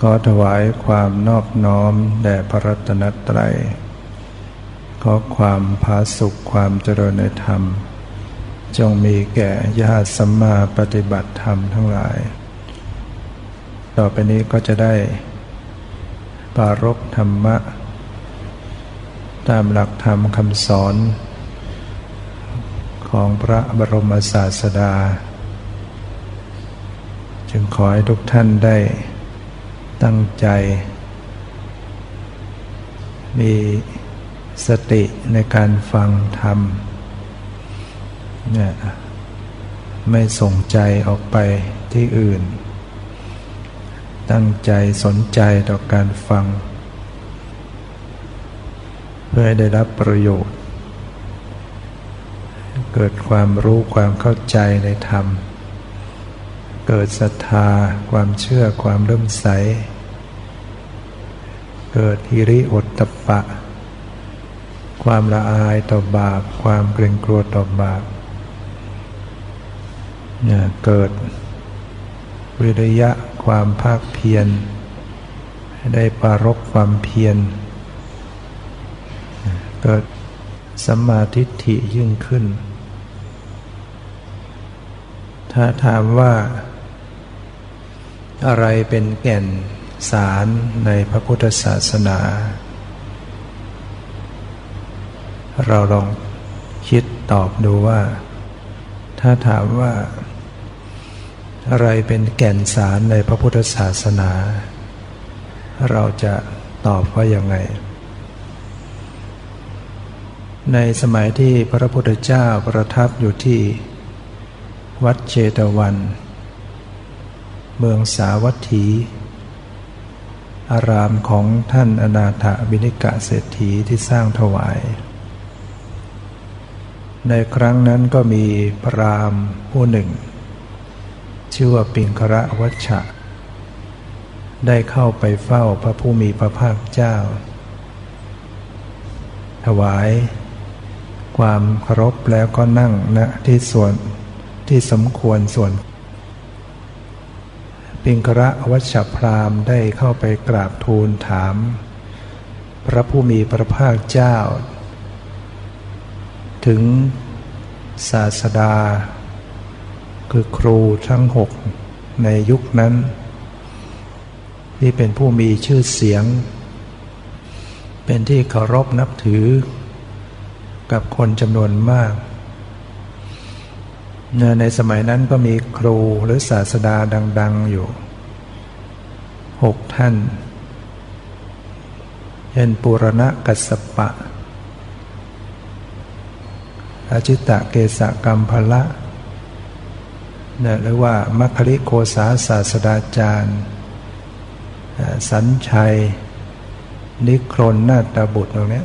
ขอถวายความนอบน้อมแด่พระรัตนตรัย ขอความผาสุขความเจริญในธรรม จงมีแก่ญาติสัมมาปฏิบัติธรรมทั้งหลาย ต่อไปนี้ก็จะได้ ปารบธรรมะ ตามหลักธรรมคำสอน ของพระบรมศาสดา จึงขอให้ทุกท่านได้ ตั้งใจ มีสติในการฟังธรรมเนี่ยไม่ส่งใจออกไปที่อื่น ตั้งใจสนใจต่อการฟัง เพื่อได้รับประโยชน์ เกิดความรู้ความเข้าใจในธรรม เกิดศรัทธาความเชื่อความเริ่มใส เกิดฮิริโอตตปปะ ความละอายต่อบาป ความเกรงกลัวต่อบาปเนี่ยเกิดวิริยะความภาคเพียรได้ปรารบความเพียรเกิดสัมมาทิฏฐิยิ่งขึ้น ถ้าถามว่าอะไรเป็นแก่น สารในพระพุทธศาสนา เราลองคิดตอบดูว่า ถ้าถามว่า อะไรเป็นแก่นสารในพระพุทธศาสนา เราจะตอบว่ายังไง ในสมัยที่พระพุทธเจ้าประทับอยู่ที่ วัดเชตวัน เมืองสาวัตถี อารามของท่านอนาถบิณิกะเศรษฐีที่สร้างถวาย ในครั้งนั้นก็มีพรามผู้หนึ่ง ชื่อว่าปิงคระวัชชะ ได้เข้าไปเฝ้าพระผู้มีพระภาคเจ้า ถวาย ความเคารพแล้วก็นั่งณนะที่ส่วนที่สมควรส่วน ปิงคระวัชพรามได้เข้าไปกราบทูลถาม พระผู้มีพระภาคเจ้า ถึงศาสดา คือครูทั้งหกในยุคนั้น ที่เป็นผู้มีชื่อเสียง เป็นที่เคารพนับถือ กับคนจำนวนมาก ในสมัยนั้นก็มีครูหรือศาสดาดัง ๆอยู่หกท่านเช่นปุรณะกัสปะ อาจิตะเกสกรรมพละเนี่ยหรือว่ามัคคลิโคสาศาสดาจารย์ สัญชัย นิครนนาตบุตรตรงนี้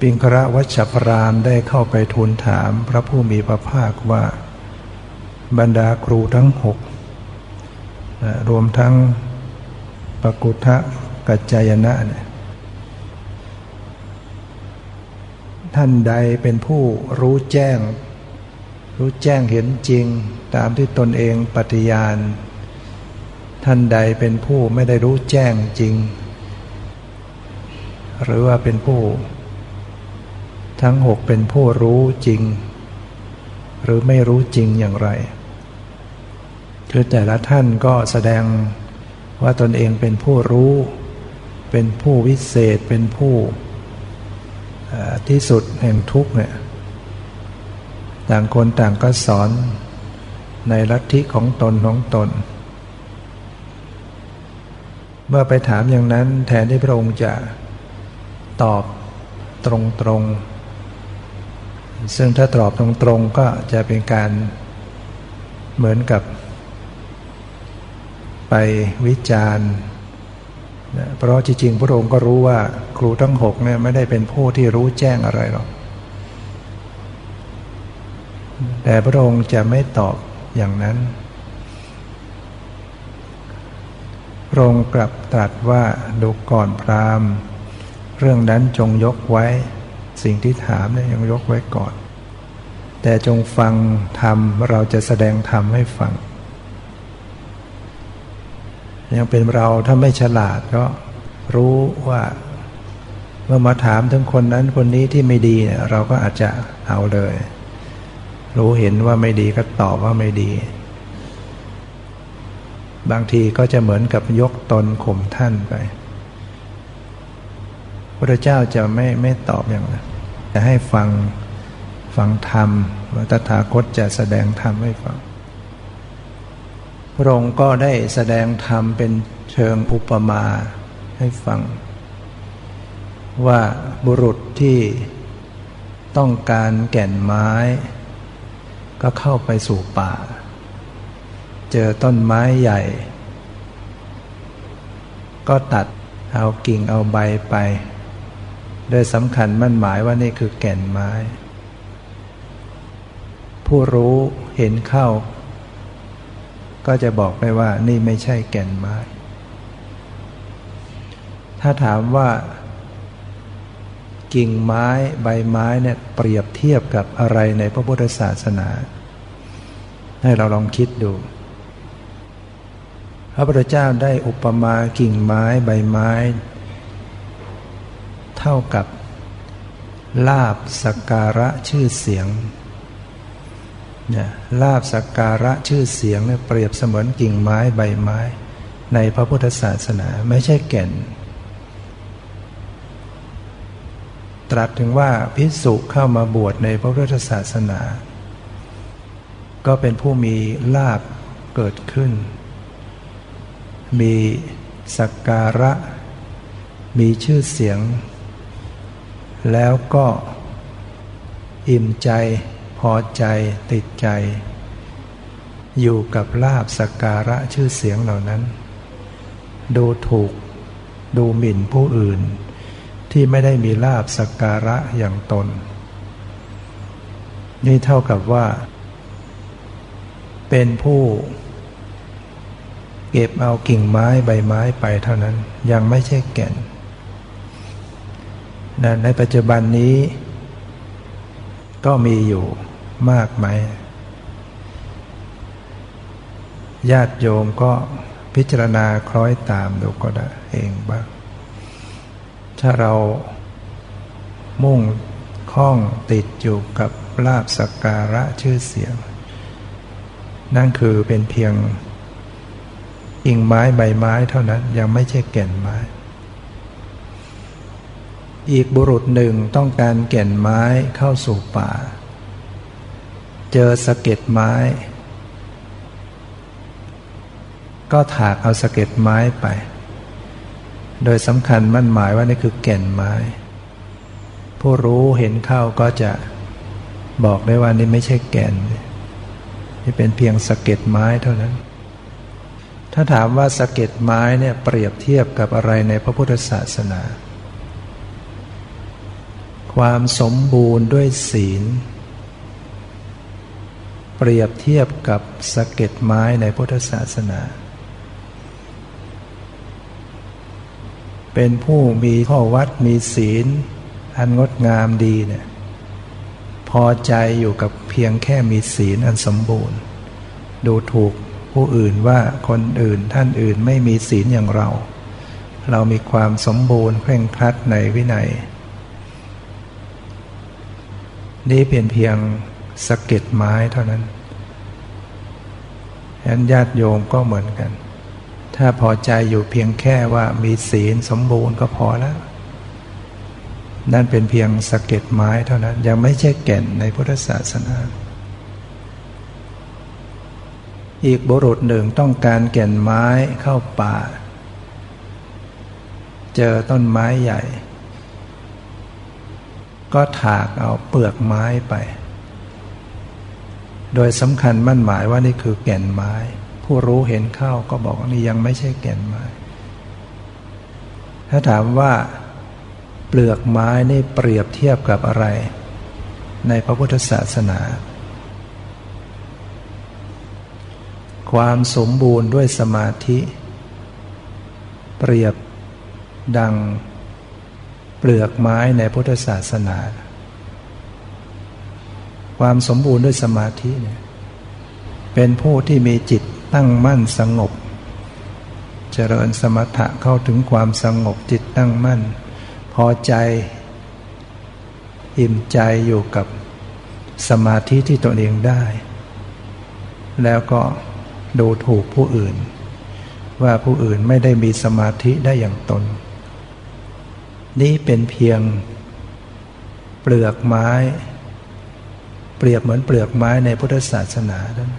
ปิงคระวัชพรามได้เข้าไปทูลถามพระผู้มีพระภาคว่า บรรดาครูทั้งหกรวมทั้งปกุทะกัจจายนะเนี่ยท่านใดเป็นผู้รู้แจ้ง รู้แจ้งเห็นจริงตามที่ตนเองปฏิญาณ ท่านใดเป็นผู้ไม่ได้รู้แจ้งจริง หรือว่าเป็นผู้ ทั้งหกเป็นผู้รู้จริง หรือไม่รู้จริงอย่างไร คือแต่ละท่านก็แสดงว่าตนเองเป็นผู้รู้ เป็นผู้วิเศษเป็นผู้ที่สุดแห่งทุกเนี่ยต่างคนต่างก็สอนในลัทธิของตนของตน เมื่อไปถามอย่างนั้นแทนที่พระองค์จะตอบตรงๆ ซึ่งถ้าตอบตรงๆก็จะเป็นการเหมือนกับ ไปวิจารณ์เพราะจริงๆ พระองค์ก็รู้ว่าครูทั้งหกเนี่ยไม่ได้เป็นผู้ที่รู้แจ้งอะไรหรอก แต่พระองค์จะไม่ตอบอย่างนั้น พระองค์กลับตรัสว่าดูก่อนพรามเรื่องนั้นจงยกไว้ สิ่งที่ถามเนี่ยยังยกไว้ก่อน แต่จงฟังธรรมเราจะแสดงธรรมให้ฟัง ยังเป็นเราถ้าไม่ฉลาดก็รู้ว่า เมื่อมาถามถึงคนนั้นคนนี้ที่ไม่ดีเนี่ยเราก็อาจจะเอาเลย รู้เห็นว่าไม่ดีก็ตอบว่าไม่ดี บางทีก็จะเหมือนกับยกตนข่มท่านไป พระเจ้าจะไม่ไม่ตอบอย่างนั้นจะให้ฟังฟังธรรมว่าตถาคตจะแสดงธรรมให้ฟัง พระองค์ก็ได้แสดงธรรมเป็นเชิงอุปมาให้ฟัง ว่าบุรุษที่ต้องการแก่นไม้ ก็เข้าไปสู่ป่า เจอต้นไม้ใหญ่ ก็ตัดเอากิ่งเอาใบไป โดยสำคัญมั่นหมายว่านี่คือแก่นไม้ ผู้รู้เห็นเข้า ก็จะบอกได้ว่านี่ไม่ใช่แก่นไม้ ถ้าถามว่า กิ่งไม้ใบไม้เนี่ยเปรียบเทียบกับอะไรในพระพุทธศาสนา ให้เราลองคิดดูพระพุทธเจ้าได้อุปมากิ่งไม้ใบไม้ ท่ากับ ลาบสัการะชื่อเสียงเนี่ยลาบสักการะชื่อเสียงเนี่ยเปรียบเสมือนกิ่งไม้ใบไม้ ในพระพุทธศาสนาไม่ใช่แก่น ตรัสถึงว่าพิสุเข้ามาบวชในพระพุทธศาสนา ก็เป็นผู้มีลาบเกิดขึ้น มีสักการะ มีชื่อเสียง แล้วก็อิ่มใจพอใจติดใจ อยู่กับลาบสกการะชื่อเสียงเหล่านั้น ดูถูกดูหมิ่นผู้อื่น ที่ไม่ได้มีลาบสกการะอย่างตน นี่เท่ากับว่า เป็นผู้ เก็บเอากิ่งไม้ใบไม้ไปเท่านั้นยังไม่ใช่แก่น ในปัจจุบันนี้ ก็มีอยู่มากไหมญาติโยมก็พิจารณาคล้อยตามดูก็ได้เองบ้าง ถ้าเรามุ่งข้องติดอยู่กับลาบสักการะชื่อเสียง นั่นคือเป็นเพียง กิ่งไม้ใบไม้เท่านั้นยังไม่ใช่แก่นไม้ อีกบุรุษหนึ่งต้องการแก่นไม้เข้าสู่ป่า เจอสะเก็ดไม้ ก็ถากเอาสะเก็ดไม้ไป โดยสำคัญมั่นหมายว่านี่คือแก่นไม้ ผู้รู้เห็นเข้าก็จะบอกได้ว่านี่ไม่ใช่แก่น นี่เป็นเพียงสะเก็ดไม้เท่านั้น ถ้าถามว่าสะเก็ดไม้เนี่ยเปรียบเทียบกับอะไรในพระพุทธศาสนา ความสมบูรณ์ด้วยศีล เปรียบเทียบกับสะเก็ดไม้ในพุทธศาสนา เป็นผู้มีข้อวัดมีศีล อันงดงามดีเนี่ยพอใจอยู่กับเพียงแค่มีศีลอันสมบูรณ์ ดูถูกผู้อื่นว่าคนอื่นท่านอื่นไม่มีศีลอย่างเรา เรามีความสมบูรณ์เคร่งครัดในวินัย นี่เป็นเพียงสะเก็ดไม้เท่านั้นฉะนั้นญาติโยมก็เหมือนกัน ถ้าพอใจอยู่เพียงแค่ว่ามีศีลสมบูรณ์ก็พอแล้ว นั่นเป็นเพียงสะเก็ดไม้เท่านั้น ยังไม่ใช่แก่นในพุทธศาสนา อีกบุรุษหนึ่งต้องการแก่นไม้เข้าป่า เจอต้นไม้ใหญ่ ก็ถากเอาเปลือกไม้ไป โดยสำคัญมั่นหมายว่านี่คือแก่นไม้ ผู้รู้เห็นเข้าก็บอกว่านี่ยังไม่ใช่แก่นไม้ ถ้าถามว่า เปลือกไม้นี่เปรียบเทียบกับอะไร ในพระพุทธศาสนา ความสมบูรณ์ด้วยสมาธิ เปรียบดัง เปลือกไม้ในพุทธศาสนา ความสมบูรณ์ด้วยสมาธิเนี่ยเป็นผู้ที่มีจิตตั้งมั่นสงบ เจริญสมถะเข้าถึงความสงบจิตตั้งมั่น พอใจ อิ่มใจอยู่กับสมาธิที่ตนเองได้ แล้วก็ดูถูกผู้อื่น ว่าผู้อื่นไม่ได้มีสมาธิได้อย่างตน นี่เป็นเพียง เปลือกไม้ เปรียบเหมือนเปลือกไม้ในพุทธศาสนาดัง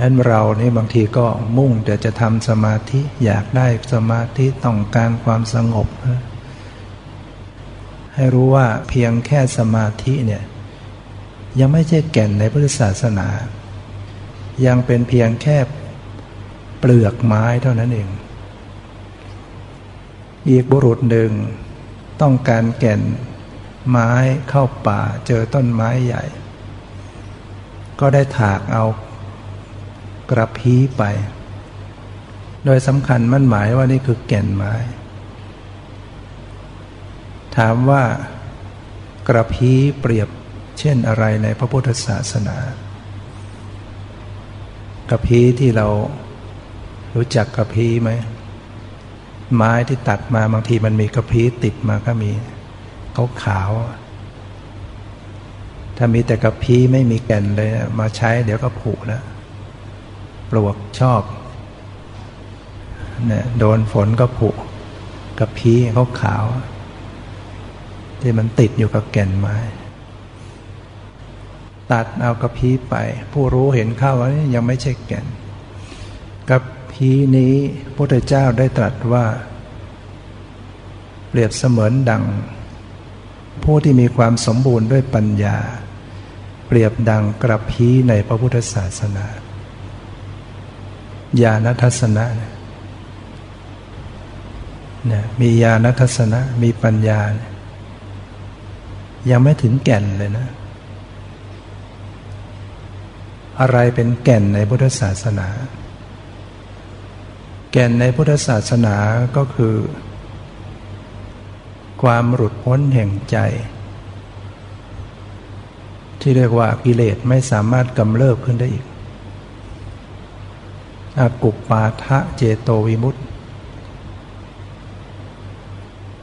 นั้นเรานี่บางทีก็มุ่งแต่จะทำสมาธิอยากได้สมาธิต้องการความสงบ ให้รู้ว่าเพียงแค่สมาธิเนี่ยยังไม่ใช่แก่นในพุทธศาสนา ยังเป็นเพียงแค่เปลือกไม้เท่านั้นเอง อีกบุรุษหนึ่ง ต้องการแก่นไม้เข้าป่าเจอต้นไม้ใหญ่ ก็ได้ถากเอากระพี้ไป โดยสำคัญมั่นหมายว่านี่คือแก่นไม้ ถามว่ากระพี้เปรียบเช่นอะไรในพระพุทธศาสนา กระพี้ที่เรารู้จักกระพี้ไหม ไม้ที่ตัดมาบางทีมันมีกระพี้ติดมาก็มีเขาขาวถ้ามีแต่กระพี้ไม่มีแก่นเลย มาใช้เดี๋ยวก็ผุแล้วปลวกชอบเนี่ยโดนฝนก็ผุกระพี้เขาขาว ที่มันติดอยู่กับแก่นไม้ ตัดเอากระพี้ไป ผู้รู้เห็นเข้าว่ายังไม่ใช่แก่นกระ พี้นี้พระพุทธเจ้าได้ตรัสว่า เปรียบเสมือนดัง ผู้ที่มีความสมบูรณ์ด้วยปัญญา เปรียบดังกระพี้ในพระพุทธศาสนาญาณทัศนะเนี่ยมีญาณทัศนะมีปัญญา ยังไม่ถึงแก่นเลยนะ อะไรเป็นแก่นในพุทธศาสนา แก่นในพุทธศาสนาก็คือ ความหลุดพ้นแห่งใจ ที่เรียกว่ากิเลสไม่สามารถกำเริบขึ้นได้อีกอากุปปาทะเจโตวิมุตติ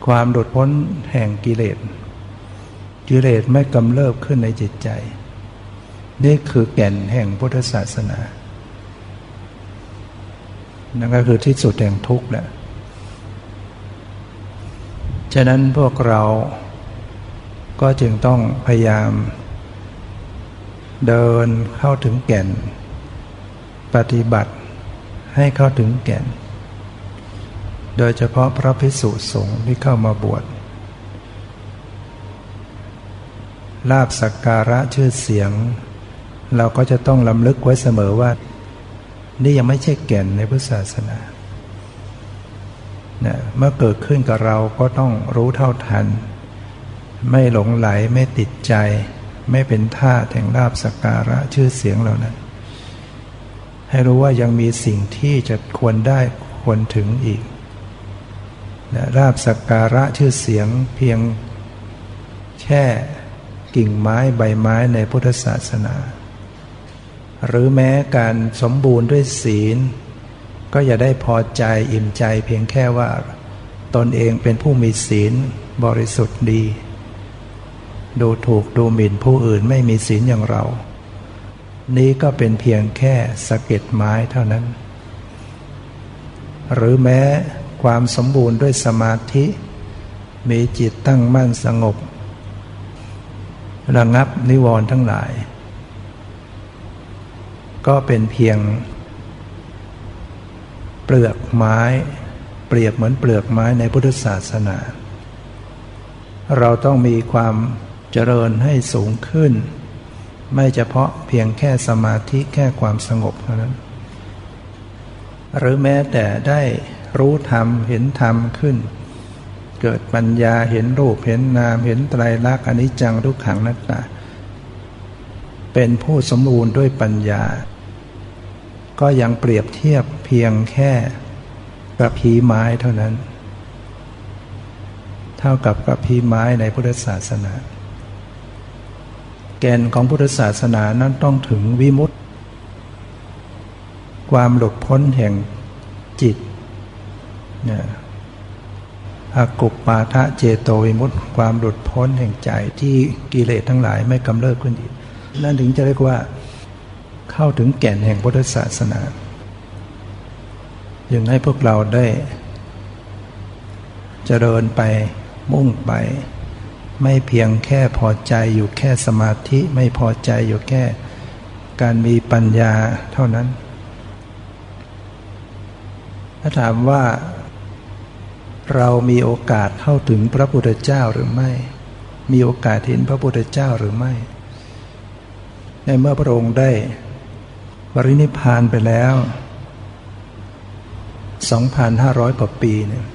ความหลุดพ้นแห่งกิเลส กิเลสไม่กำเริบขึ้นในจิตใจ นี่คือแก่นแห่งพุทธศาสนา นั่นก็คือที่สุดแห่งทุกข์แหละฉะนั้นพวกเราก็จึงต้องพยายาม เดินเข้าถึงแก่น ปฏิบัติให้เข้าถึงแก่น โดยเฉพาะพระภิกษุสงฆ์ที่เข้ามาบวชลาบสักการะชื่อเสียง เราก็จะต้องลำลึกไว้เสมอว่า นี่ยังไม่ใช่แก่นในพุทธศาสนานะเมื่อเกิดขึ้นกับเราก็ต้องรู้เท่าทัน ไม่หลงไหลไม่ติดใจ ไม่เป็นท่าแห่งลาบสกการะชื่อเสียงเหล่านั้น ให้รู้ว่ายังมีสิ่งที่จะควรได้ควรถึงอีกนะลาบสกการะชื่อเสียงเพียงแค่กิ่งไม้ใบไม้ในพุทธศาสนา หรือแม้การสมบูรณ์ด้วยศีล ก็อย่าได้พอใจอิ่มใจเพียงแค่ว่า ตนเองเป็นผู้มีศีลบริสุทธิ์ดี ดูถูกดูหมิ่นผู้อื่นไม่มีศีลอย่างเรา นี้ก็เป็นเพียงแค่สะเก็ดไม้เท่านั้น หรือแม้ความสมบูรณ์ด้วยสมาธิ มีจิตตั้งมั่นสงบ ระงับนิวรณ์ทั้งหลาย ก็เป็นเพียง เปลือกไม้ เปรียบเหมือนเปลือกไม้ในพุทธศาสนา เราต้องมีความเจริญให้สูงขึ้น ไม่เฉพาะเพียงแค่สมาธิแค่ความสงบเท่านั้น หรือแม้แต่ได้รู้ธรรมเห็นธรรมขึ้น เกิดปัญญาเห็นรูปเห็นนามเห็นไตรลักษณ์อนิจจังทุกขังนัตตาเป็นผู้สมบูรณ์ด้วยปัญญา ก็ยังเปรียบเทียบเพียงแค่กระพีไม้เท่านั้น เท่ากับกระพีไม้ในพุทธศาสนา แกนของพุทธศาสนานั้นต้องถึงวิมุตติความหลุดพ้นแห่งจิตนี่ยอากุปปาทะเจโตวิมุตติความหลุดพ้นแห่งใจที่กิเลสทั้งหลายไม่กำเริบขึ้นอีกนั่นถึงจะเรียกว่า เข้าถึงแก่นแห่งพุทธศาสนายังให้พวกเราได้จเจริญไปมุ่งไป ไม่เพียงแค่พอใจอยู่แค่สมาธิไม่พอใจอยู่แค่การมีปัญญาเท่านั้น ถ้าถามว่าเรามีโอกาสเข้าถึงพระพุทธเจ้าหรือไม่ มีโอกาสเห็นพระพุทธเจ้าหรือไม่ ในเมื่อพระองค์ได้ ปรินิพานไปแล้ว2,500กว่าปีเนี่ย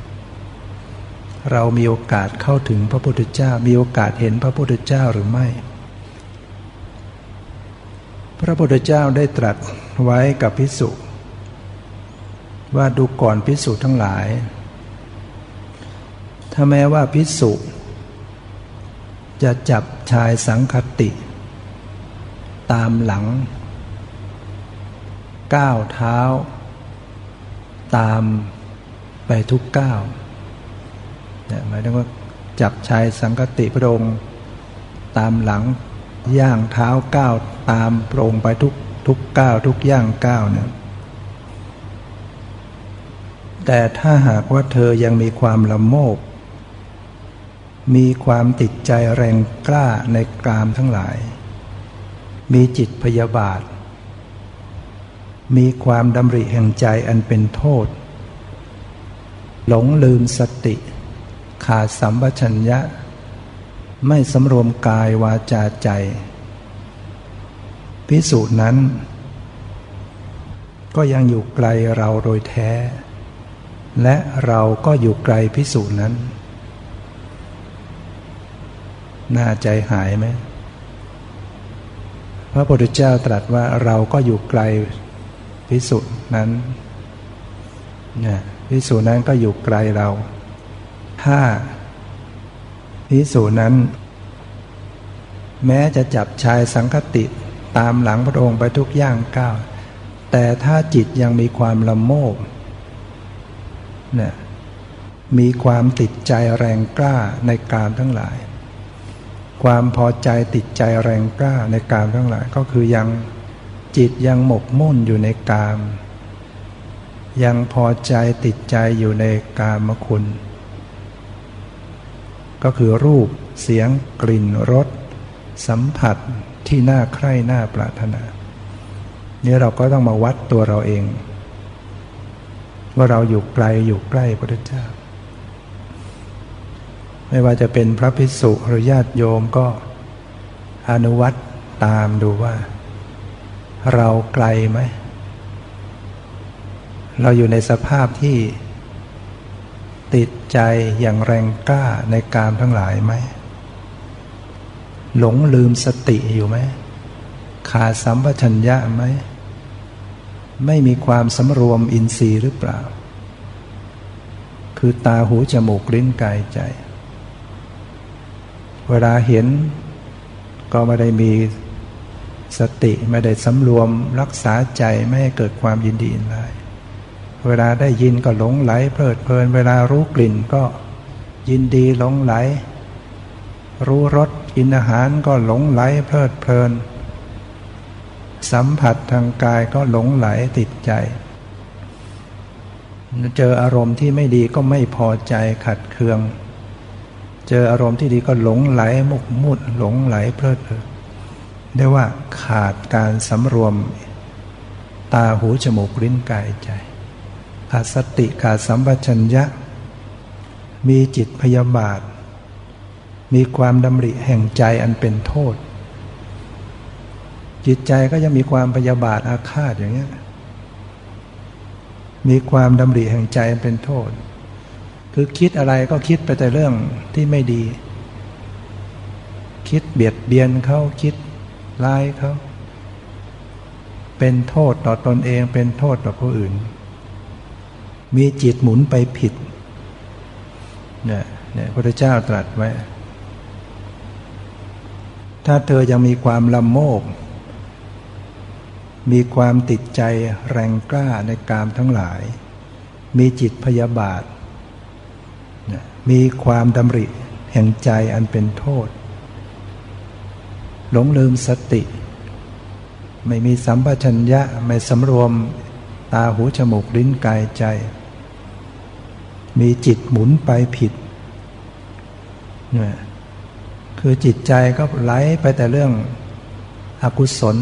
เรามีโอกาสเข้าถึงพระพุทธเจ้า มีโอกาสเห็นพระพุทธเจ้าหรือไม่ พระพุทธเจ้าได้ตรัสไว้กับพิสุว่าดูก่อนพิสุทั้งหลาย ถ้าแม้ว่าพิสุจะจับชายสังคติ ตามหลัง ก้าวเท้า ตามไปทุกก้าวเนี่ยหมายถึงว่าจับชายสังคติพระองค์ตามหลังย่างเท้าก้าวตามพระองค์ไปทุกทุกก้าวทุกย่างก้าวเนี่ยแต่ถ้าหากว่าเธอยังมีความละโมบ มีความติดใจแรงกล้าในกามทั้งหลาย มีจิตพยาบาท มีความดำริแห่งใจอันเป็นโทษ หลงลืมสติ ขาดสัมปชัญญะ ไม่สำรวมกายวาจาใจ พิสูจน์นั้น ก็ยังอยู่ไกลเราโดยแท้ และเราก็อยู่ไกลพิสูจน์นั้น น่าใจหายไหมพระพุทธเจ้าตรัสว่าเราก็อยู่ไกล พิสุนั้นเนี่ยพิสุนั้นก็อยู่ไกลเราถ้าพิสุนั้น แม้จะจับชายสังคติตามหลังพระองค์ไปทุกย่างก้าวแต่ถ้าจิตยังมีความละโมบเนี่ยมีความติดใจแรงกล้าในการทั้งหลาย ความพอใจติดใจแรงกล้าในกามทั้งหลายก็คือยัง จิตยังหมกมุ่นอยู่ในกาม ยังพอใจติดใจอยู่ในกามคุณ ก็คือรูปเสียงกลิ่นรสสัมผัสที่น่าใคร่น่าปรารถนานี่เราก็ต้องมาวัดตัวเราเอง ว่าเราอยู่ไกลอยู่ใกล้พระพุทธเจ้า ไม่ว่าจะเป็นพระภิกษุหรือญาติโยมก็อนุวัตตามดูว่า เราไกลไหม เราอยู่ในสภาพที่ติดใจอย่างแรงกล้าในกามทั้งหลายไหม หลงลืมสติอยู่ไหม ขาดสัมปชัญญะไหม ไม่มีความสำรวมอินทรีย์หรือเปล่า คือตาหูจมูกลิ้นกายใจ เวลาเห็นก็ไม่ได้มี สติไม่ได้สำรวมรักษาใจไม่ให้เกิดความยินดีอินไลเวลาได้ยินก็หลงไหลเพลิดเพลิน เวลารู้กลิ่นก็ยินดีหลงไหล รู้รสกินอาหารก็หลงไหลเพลิดเพลิน สัมผัสทางกายก็หลงไหลติดใจ เจออารมณ์ที่ไม่ดีก็ไม่พอใจขัดเคือง เจออารมณ์ที่ดีก็หลงไหลมุกมุดหลงไหลเพลิดเพลิน ได้ว่าขาดการสำรวม ตาหูจมูกลิ้นกายใจ ขาดสติขาดสัมปชัญญะ มีจิตพยาบาท มีความดำริแห่งใจอันเป็นโทษ จิตใจก็ยังมีความพยาบาทอาฆาตอย่างนี้มีความดำริแห่งใจอันเป็นโทษ คือคิดอะไรก็คิดไปแต่เรื่องที่ไม่ดี คิดเบียดเบียนเขาคิด ร้ายเขา เป็นโทษต่อตอนเองเป็นโทษต่อผู้อื่น มีจิตหมุนไปผิดเนี่ยเนี่ยพระเจ้าตรัสไว้ ถ้าเธอยังมีความละโมบมีความติดใจแรงกล้าในกามทั้งหลาย มีจิตพยาบาท มีความดำริแห่งใจอันเป็นโทษ หลงลืมสติ ไม่มีสัมปชัญญะไม่สำรวมตาหูจมูกลิ้นกายใจ มีจิตหมุนไปผิดเนี่ยคือจิตใจก็ไหลไปแต่เรื่องอกุศล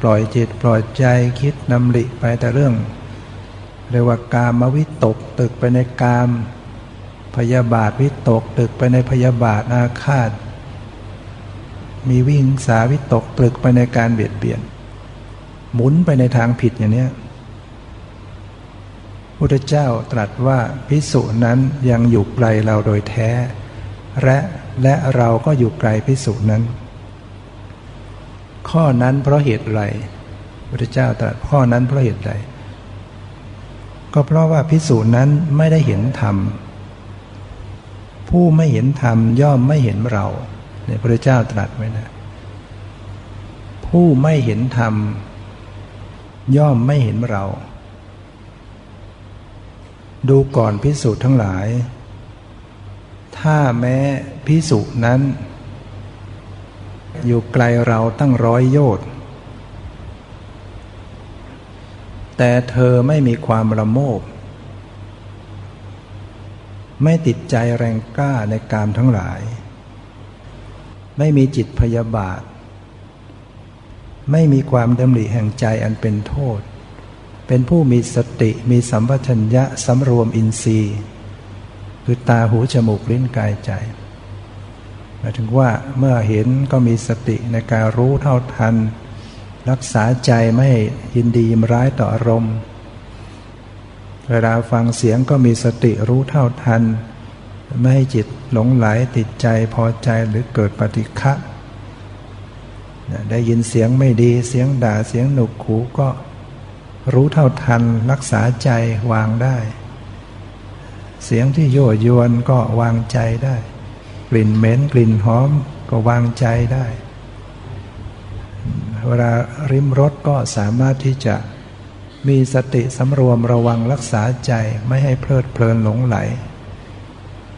ปล่อยจิตปล่อยใจคิดนำริไปแต่เรื่อง เรียกว่ากามวิตกตึกไปในกาม พยาบาทวิตกตึกไปในพยาบาทอาฆาต มีวิ่งสาวิตกตรึกไปในการเบียดเบียน หมุนไปในทางผิดอย่างนี้พุทธเจ้าตรัสว่าพิสุนั้นยังอยู่ไกลเราโดยแท้ และและเราก็อยู่ไกลพิสุนั้น ข้อนั้นเพราะเหตุไรพุทธเจ้าตรัสข้อนั้นเพราะเหตุใดก็เพราะว่าพิสูจนั้นไม่ได้เห็นธรรม ผู้ไม่เห็นธรรมย่อมไม่เห็นเรา เนี่ยพระเจ้าตรัสไว้นะ ผู้ไม่เห็นธรรม ย่อมไม่เห็นเรา ดูก่อนพิสูจน์ทั้งหลาย ถ้าแม้พิสูจนั้น อยู่ไกลเราตั้งร้อยโยชน์แต่เธอไม่มีความระโมบ ไม่ติดใจแรงกล้าในกามทั้งหลาย ไม่มีจิตพยาบาท ไม่มีความดำริแห่งใจอันเป็นโทษ เป็นผู้มีสติมีสัมปชัญญะสำรวมอินทรีย์ คือตาหูจมูกลิ้นกายใจหมายถึงว่าเมื่อเห็นก็มีสติในการรู้เท่าทัน รักษาใจไม่ยินดียิมร้ายต่ออารมณ์เวลาฟังเสียงก็มีสติรู้เท่าทัน ไม่ให้จิตหลงไหลติดใจพอใจหรือเกิดปฏิฆะได้ยินเสียงไม่ดีเสียงด่าเสียงหนุกขูก็รู้เท่าทันรักษาใจวางได้ เสียงที่โยยวนก็วางใจได้ กลิ่นเหม็นกลิ่นหอมก็วางใจได้ เวลาริมรถก็สามารถที่จะมีสติสำรวมระวังรักษาใจไม่ให้เพลิดเพลินหลงไหล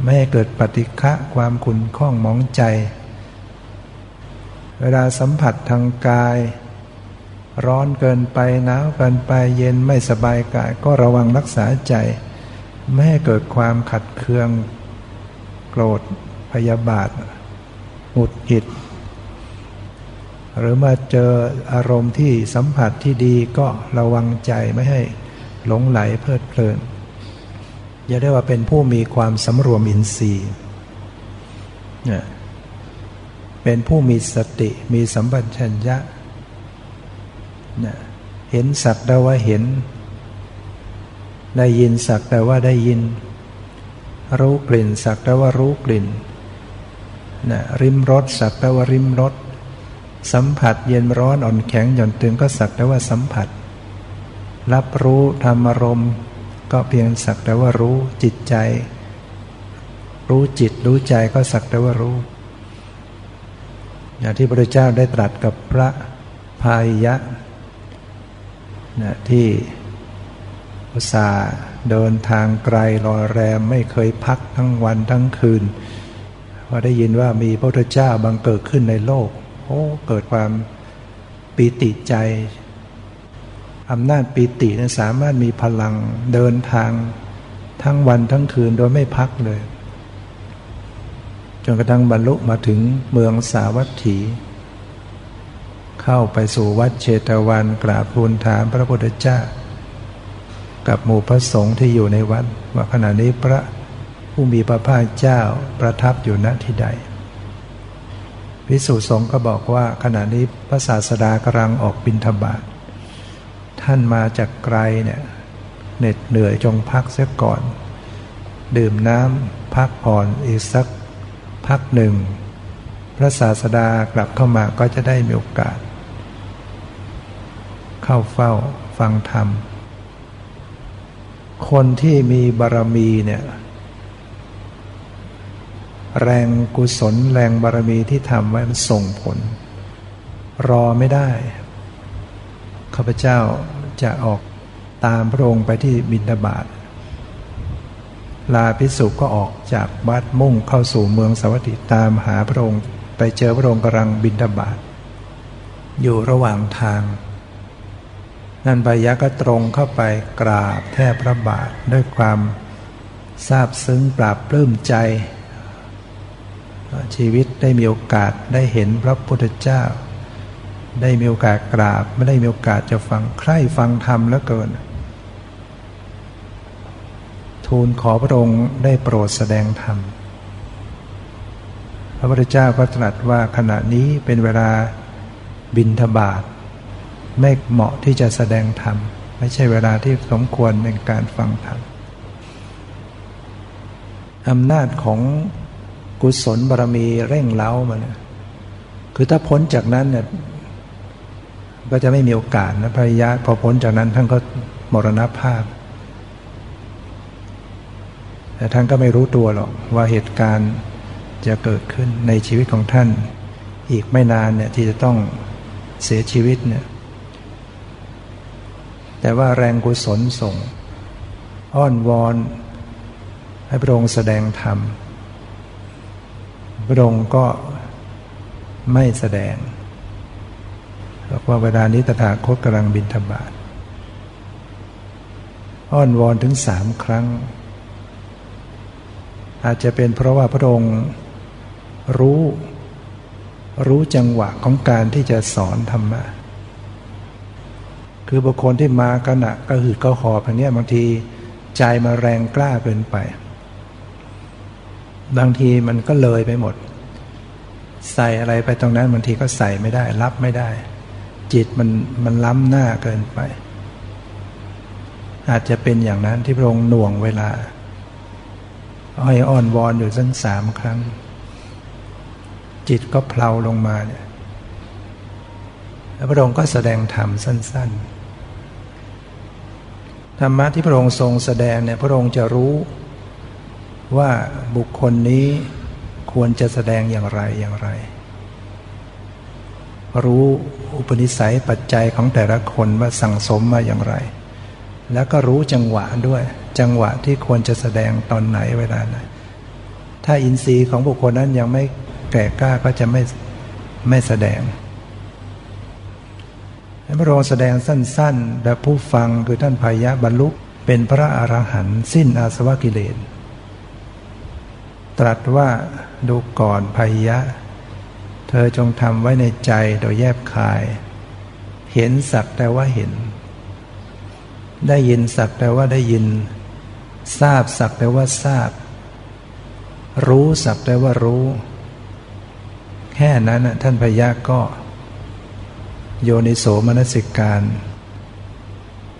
ไม่ให้เกิดปฏิฆะความขุ่นข้องมองใจ เวลาสัมผัสทางกาย ร้อนเกินไปหนาวเกินไปเย็นไม่สบายกายก็ระวังรักษาใจ ไม่ให้เกิดความขัดเคือง โกรธพยาบาทหงุดหงิดหรือมาเจออารมณ์ที่สัมผัสที่ดีก็ระวังใจไม่ให้หลงไหลเพลิดเพลิน อย่าได้ว่าเป็นผู้มีความสำรวมอินทรีย์เป็นผู้มีสติมีสัมปชัญญะเห็นสักแต่ว่าเห็น ได้ยินสักแต่ว่าได้ยิน รู้กลิ่นสักแต่ว่ารู้กลิ่นนะริมรสสักแต่ว่าริมรสสัมผัสเย็นร้อนอ่อนแข็งหย่อนตึงก็สักแต่ว่าสัมผัส รับรู้ธรรมารมณ์ ก็เพียงสักแต่ว่ารู้จิตใจ รู้จิตรู้ใจก็สักแต่ว่ารู้ อย่างที่พระเจ้าได้ตรัสกับพระพายยะนะที่อุตสาเดินทางไกลรอแรมไม่เคยพักทั้งวันทั้งคืนพอได้ยินว่ามีพระพุทธเจ้าบังเกิดขึ้นในโลก โอ้ เกิดความปีติใจ อำนาจปีตินั้นสามารถมีพลังเดินทางทั้งวันทั้งคืนโดยไม่พักเลย จนกระทั่งบรรลุมาถึงเมืองสาวัตถี เข้าไปสู่วัดเชตวันกราบทูลถามพระพุทธเจ้า กับหมู่พระสงฆ์ที่อยู่ในวัด ว่าขณะนี้พระผู้มีพระภาคเจ้าประทับอยู่ณที่ใดพิสุสงฆ์ก็บอกว่าขณะนี้พระศาสดากำลังออกบิณฑบาต ท่านมาจากไกลเนี่ยเหน็ดเหนื่อยจงพักเสียก่อน ดื่มน้ำพักผ่อนอีกสักพักหนึ่ง พระศาสดากลับเข้ามาก็จะได้มีโอกาส เข้าเฝ้าฟังธรรม คนที่มีบารมีเนี่ยแรงกุศลแรงบารมีที่ทำไว้มันส่งผล รอไม่ได้ ข้าพเจ้าจะออกตามพระองค์ไปที่บินทบาทลาพิสุก็ออกจากวัดมุ่งเข้าสู่เมืองสวัสดิตามหาพระองค์ไปเจอพระองค์กำลังบินทบาทอยู่ระหว่างทาง นันบายะก็ตรงเข้าไปกราบแทบพระบาทด้วยความซาบซึ้งปราบปลื้มใจ ชีวิตได้มีโอกาสได้เห็นพระพุทธเจ้า ได้มีโอกาสกราบ ไม่ได้มีโอกาสจะฟังใคร่ฟังธรรมแล้วเกิน ทูลขอพระองค์ได้โปรดแสดงธรรม พระพุทธเจ้าก็ตรัสว่าขณะนี้เป็นเวลาบินทบาทไม่เหมาะที่จะแสดงธรรม ไม่ใช่เวลาที่สมควรในการฟังธรรมอำนาจของกุศลบารมีเร่งเล้ามันคือถ้าพ้นจากนั้นเนี่ย ก็จะไม่มีโอกาสนะพระยะพอพ้นจากนั้นท่านก็มรณภาพ แต่ท่านก็ไม่รู้ตัวหรอกว่าเหตุการณ์จะเกิดขึ้นในชีวิตของท่าน อีกไม่นานเนี่ยที่จะต้องเสียชีวิตเนี่ยแต่ว่าแรงกุศลส่ง อ้อนวอนให้พระองค์แสดงธรรม พระองค์ก็ไม่แสดง บอกว่าเวลานี้ตถาคตกำลังบินธบาตอ้อนวอนถึงสามครั้ง อาจจะเป็นเพราะว่าพระองค์รู้รู้จังหวะของการที่จะสอนธรรมะ คือบุคคลที่มาขณะก็หืดก็หอบอย่างนี้บางทีใจมาแรงกล้าเกินไป บางทีมันก็เลยไปหมด ใส่อะไรไปตรงนั้นบางทีก็ใส่ไม่ได้ รับไม่ได้ จิตมันมันล้ำหน้าเกินไป อาจจะเป็นอย่างนั้นที่พระองค์หน่วงเวลาอ้อยอ่อนวอนอยู่สักสามครั้ง จิตก็เพลาลงมาเนี่ยแล้วพระองค์ก็แสดงธรรมสั้น ๆ ธรรมะที่พระองค์ทรงแสดงเนี่ยพระองค์จะรู้ว่าบุคคลนี้ควรจะแสดงอย่างไรอย่างไร รู้อุปนิสัยปัจจัยของแต่ละคนว่าสั่งสมมาอย่างไร แล้วก็รู้จังหวะด้วย จังหวะที่ควรจะแสดงตอนไหนเวลาไหนถ้าอินทรีย์ของบุคคลนั้นยังไม่แก่กล้าก็จะไม่ไม่แสดงพระองค์แสดงสั้นๆ และผู้ฟังคือท่านพายะบรรลุเป็นพระอรหันต์สิ้นอาสวะกิเลส ตรัสว่าดูก่อนภัยยะ เธอจงทำไว้ในใจโดยแยบคาย เห็นสักแต่ว่าเห็น ได้ยินสักแต่ว่าได้ยิน ทราบสักแต่ว่าทราบ รู้สักแต่ว่ารู้ แค่นั้นท่านพยาก็ โยนิโสมนสิการ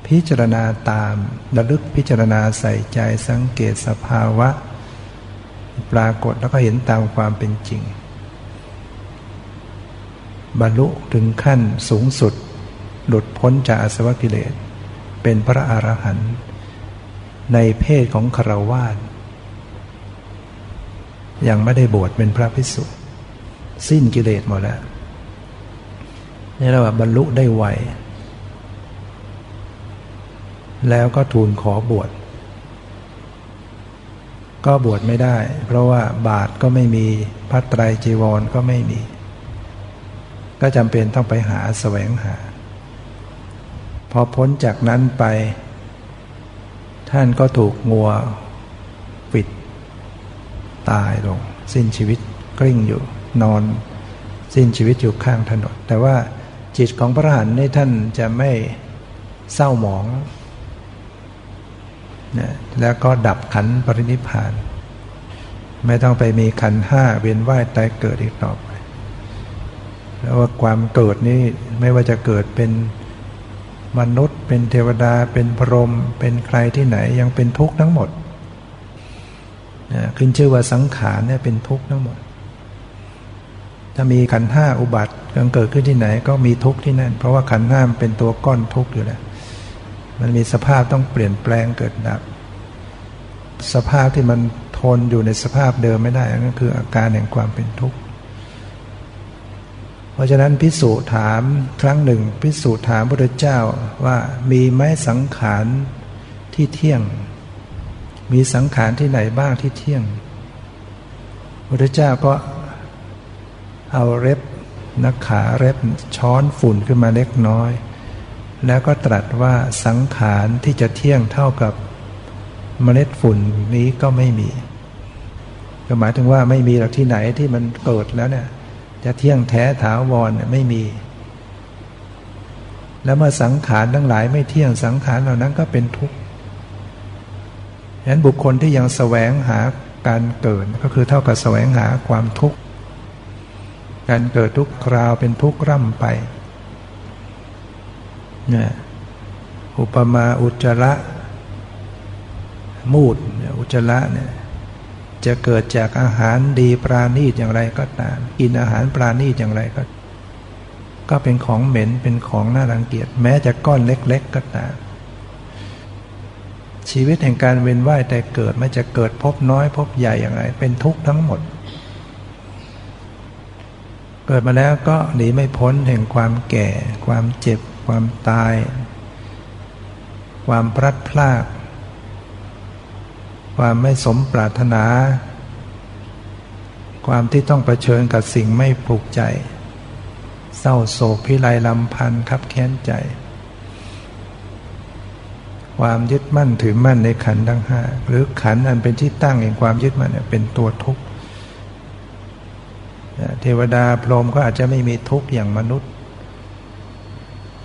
พิจารณาตามระลึกพิจารณาใส่ใจสังเกตสภาวะ ปรากฏแล้วก็เห็นตามความเป็นจริง บรรลุถึงขั้นสูงสุด หลุดพ้นจากอาสวะกิเลส เป็นพระอรหันต์ในเพศของคารวาสยังไม่ได้บวชเป็นพระภิกษุ สิ้นกิเลสหมดแล้วนี่เราบรรลุได้ไวแล้วก็ทูลขอบวช ก็บวชไม่ได้ เพราะว่าบาทก็ไม่มีพัตไตรจีวรก็ไม่มี ก็จำเป็นต้องไปหาแสวงหา พอพ้นจากนั้นไป ท่านก็ถูกงัวปิด ตายลง สิ้นชีวิตกลิ้งอยู่นอน สิ้นชีวิตอยู่ข้างถนน แต่ว่าจิตของพระหันนี่ท่านจะไม่เศร้าหมองนะแล้วก็ดับขันปรินิพาน ไม่ต้องไปมีขันห้าเวียนว่ายตายเกิดอีกต่อไป แล้วว่าความเกิดนี้ไม่ว่าจะเกิดเป็นมนุษย์ เป็นเทวดาเป็นพรหมเป็นใครที่ไหนยังเป็นทุกข์ทั้งหมดนะขึ้นชื่อว่าสังขารเนี่ยเป็นทุกข์ทั้งหมด ถ้ามีขันห้าอุบัติยังเกิดขึ้นที่ไหนก็มีทุกข์ที่นั่น เพราะว่าขันห้ามเป็นตัวก้อนทุกข์อยู่แล้ว มันมีสภาพต้องเปลี่ยนแปลงเกิดดับ สภาพที่มันทนอยู่ในสภาพเดิมไม่ได้นั่นคืออาการแห่งความเป็นทุกข์ เพราะฉะนั้นพิสูจถามครั้งหนึ่ง พิสูจถามพระเจ้าว่ามีไหมสังขารที่เที่ยง มีสังขารที่ไหนบ้างที่เที่ยงพระเจ้าก็เอาเล็บนักขาเล็บช้อนฝุ่นขึ้นมาเล็กน้อย แล้วก็ตรัสว่าสังขารที่จะเที่ยงเท่ากับเมล็ดฝุ่นนี้ก็ไม่มี ก็หมายถึงว่าไม่มีหลักที่ไหนที่มันเกิดแล้วเนี่ย จะเที่ยงแท้ถาวรเนี่ยไม่มี แล้วเมื่อสังขารทั้งหลายไม่เที่ยงสังขารเหล่านั้นก็เป็นทุกข์ฉะนั้นบุคคลที่ยังแสวงหาการเกิดก็คือเท่ากับแสวงหาความทุกข์ การเกิดทุกคราวเป็นทุกข์ร่ำไปเนี่ยอุปมาอุจจาระมูดอุจจาระเนี่ย จะเกิดจากอาหารดีปราณีตอย่างไรก็ตาม กินอาหารปราณีตอย่างไรก็ ก็เป็นของเหม็นเป็นของน่ารังเกียจแม้จะก้อนเล็ก ๆ ก็ตาม ชีวิตแห่งการเวียนว่ายแต่เกิดไม่จะเกิดพบน้อยพบใหญ่อย่างไร เป็นทุกข์ทั้งหมด เกิดมาแล้วก็หนีไม่พ้นแห่งความแก่ ความเจ็บ ความตาย ความพลัดพราก ความไม่สมปรารถนา ความที่ต้องเผชิญกับสิ่งไม่ผูกใจ เศร้าโศกพิไรลำพันธ์คับแค้นใจ ความยึดมั่นถือมั่นในขันทั้งห้าหรือขันอันเป็นที่ตั้งแห่งความยึดมั่นเป็นตัวทุกข์เทวดาพรหมก็อาจจะไม่มีทุกข์อย่างมนุษย์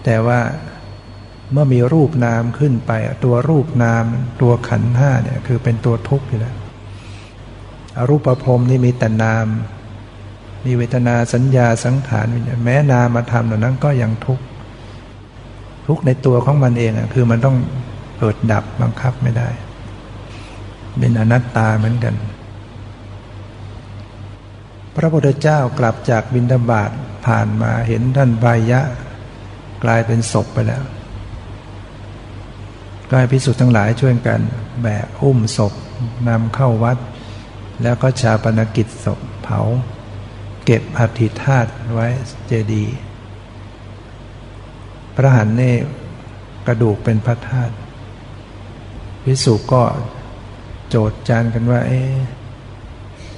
แต่ว่า เมื่อมีรูปนามขึ้นไป ตัวรูปนามตัวขันห้าเนี่ยคือเป็นตัวทุกข์อยู่แล้วอรูปภพนี่มีแต่นาม มีเวทนาสัญญาสังขารแม้นามาทำเหล่านั้นก็ยังทุกข์ทุกข์ในตัวของมันเองอะคือมันต้องเกิดดับบังคับไม่ได้ เป็นอนัตตาเหมือนกัน พระพุทธเจ้ากลับจากบินดาบาตผ่านมาเห็นท่านบายะ กลายเป็นศพไปแล้ว ก็ให้พิสุทธ์ทั้งหลายช่วยกัน แบกอุ้มศพนำเข้าวัด แล้วก็ชาปนกิจศพเผา เก็บอัฐิธาตุไว้เจดีย์พระหันเน่กระดูกเป็นพระธาตุพิสุก็โจดจานกันว่าเอ๊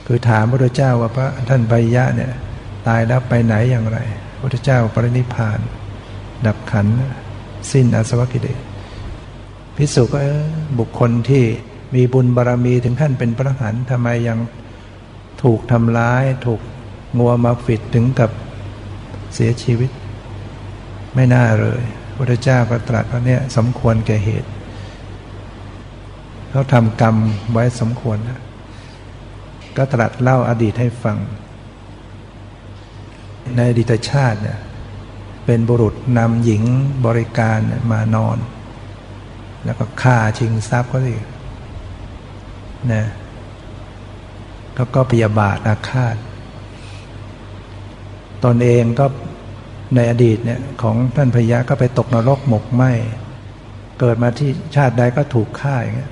คือถามพระเจ้าว่าพระท่านใบยะเนี่ยตายแล้วไปไหนอย่างไรพระเจ้าปรินิพาน ดับขันสิ้นอาสวกิเลส พิสุก็บุคคลที่มีบุญบารรมีถึงขั้นเป็นพระหันทำไมยังถูกทำร้าย ถูกงัวมาฟิดถึงกับเสียชีวิต ไม่น่าเลยพระเจ้าก็ตรัสว่าเนี่ยสมควรแก่เหตุเขาทำกรรมไว้สมควรนะก็ตรัสเล่าอดีตให้ฟัง ในอดีตชาติเนี่ยเป็นบุรุษนำหญิงบริการมานอน แล้วก็ฆ่าชิงทรัพย์ก็สินะก็ก็พยาบาทอาฆาต ตนเองก็ในอดีตเนี่ยของท่านพญาก็ไปตกนรกหมกไหมเกิดมาที่ชาติใดก็ถูกฆ่าอย่างเงี้ย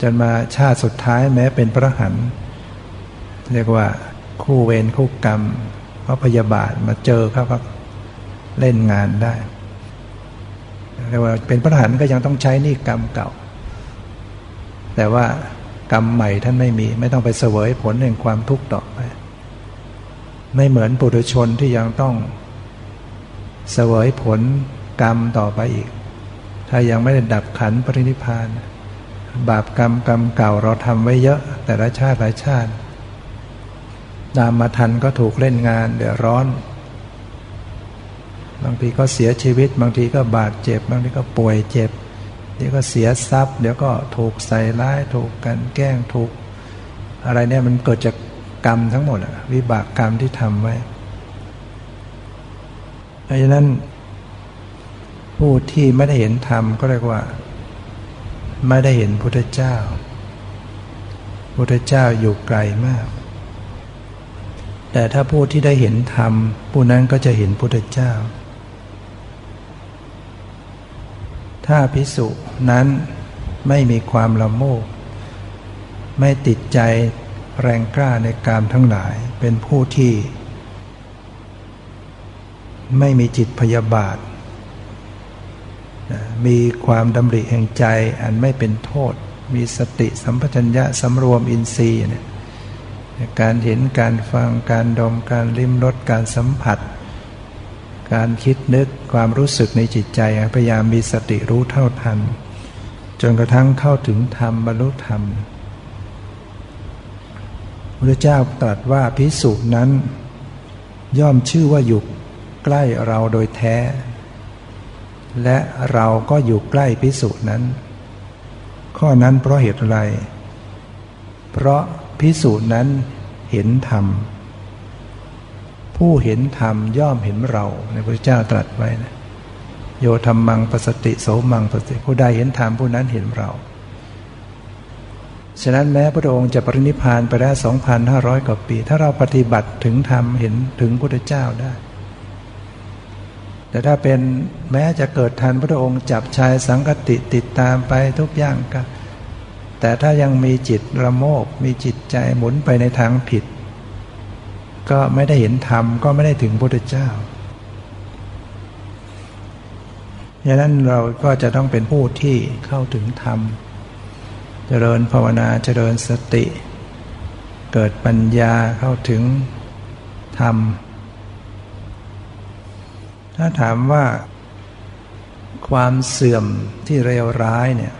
จนมาชาติสุดท้ายแม้เป็นพระหันเรียกว่าคู่เวรคู่กรรมเพราะพยาบาทมาเจอเขาก็เล่นงานได้ เรียกว่าเป็นพระหันก็ยังต้องใช้นี่กรรมเก่า แต่ว่ากรรมใหม่ท่านไม่มี ไม่ต้องไปเสวยผลแห่งความทุกข์ต่อไป ไม่เหมือนปุถุชนที่ยังต้องเสวยผลกรรมต่อไปอีก ถ้ายังไม่ได้ดับขันปรินิพาน บาปกรรมกรรมเก่าเราทำไว้เยอะ แต่ละชาติหลายชาติตามมาทันก็ถูกเล่นงานเดือดร้อน บางทีก็เสียชีวิต บางทีก็บาดเจ็บ บางทีก็ป่วยเจ็บ เดี๋ยวก็เสียทรัพย์ เดี๋ยวก็ถูกใส่ร้าย ถูกกันแกล้งถูก อะไรเนี่ยมันเกิดจากกรรมทั้งหมดวิบากกรรมที่ทำไว้เพราะฉะนั้น ผู้ที่ไม่ได้เห็นธรรมก็เรียกว่า ไม่ได้เห็นพุทธเจ้า พุทธเจ้าอยู่ไกลมาก แต่ถ้าผู้ที่ได้เห็นธรรมผู้นั้นก็จะเห็นพุทธเจ้า ถ้าพิสุนั้นไม่มีความละโมบไม่ติดใจแรงกล้าในกามทั้งหลาย เป็นผู้ที่ ไม่มีจิตพยาบาท มีความดำริแห่งใจอันไม่เป็นโทษ มีสติสัมปชัญญะสำรวมอินทรีย์เนี่ยการเห็นการฟังการดมการลิ้มรสการสัมผัส การคิดนึกความรู้สึกในจิตใจพยายามมีสติรู้เท่าทัน จนกระทั่งเข้าถึงธรรมบรรลุธรรมพระเจ้าตรัสว่าพิสุนั้น ย่อมชื่อว่าอยู่ใกล้เราโดยแท้ และเราก็อยู่ใกล้พิสุนั้น ข้อนั้นเพราะเหตุอะไร เพราะพิสูจน์นั้นเห็นธรรม ผู้เห็นธรรมย่อมเห็นเราในพระเจ้าตรัสไว้นะโยธรรมังปสติโสมังปสติผู้ใดเห็นธรรมผู้นั้นเห็นเรา ฉะนั้นแม้พระองค์จะปรินิพานไปได้ 2,500 กว่าปี ถ้าเราปฏิบัติถึงธรรมเห็นถึงพระเจ้าได้ แต่ถ้าเป็นแม้จะเกิดทันพระองค์จับชายสังกติติดตามไปทุกอย่างก็แต่ถ้ายังมีจิตระโมบมีจิตใจหมุนไปในทางผิด ก็ไม่ได้เห็นธรรมก็ไม่ได้ถึงพระพุทธเจ้าดังนั้นเราก็จะต้องเป็นผู้ที่เข้าถึงธรรม เจริญภาวนาเจริญสติ เกิดปัญญาเข้าถึงธรรม ถ้าถามว่า ความเสื่อมที่เลวร้ายเนี่ย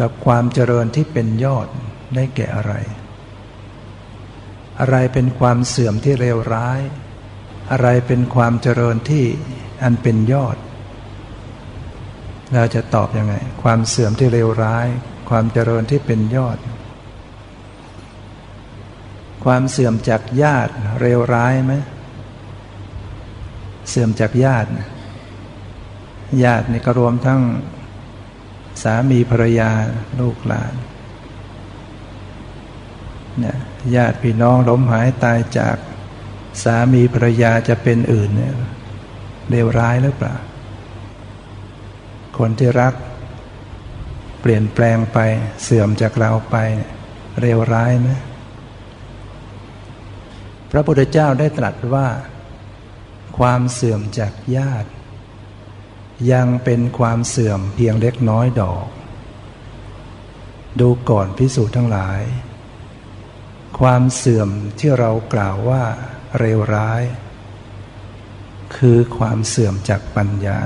กับความเจริญที่เป็นยอดได้แก่อะไร อะไรเป็นความเสื่อมที่เลวร้าย อะไรเป็นความเจริญที่อันเป็นยอด เราจะตอบยังไง ความเสื่อมที่เลวร้าย ความเจริญที่เป็นยอด ความเสื่อมจากญาติเลวร้ายไหมเสื่อมจากญาติ ญาตินี่ก็รวมทั้งสามีภรรยาลูกหลานเนี่ย ญาติพี่น้องล้มหายตายจากสามีภรรยาจะเป็นอื่นเนี่ยเลวร้ายหรือเปล่า คนที่รัก เปลี่ยนแปลงไปเสื่อมจากเราไปเร็วร้ายไหมพระพุทธเจ้าได้ตรัสว่า ความเสื่อมจากญาติ ยังเป็นความเสื่อมเพียงเล็กน้อยดอก ดูก่อนพิสูจน์ทั้งหลาย ความเสื่อมที่เรากล่าวว่าเร็วร้าย คือความเสื่อมจากปัญญา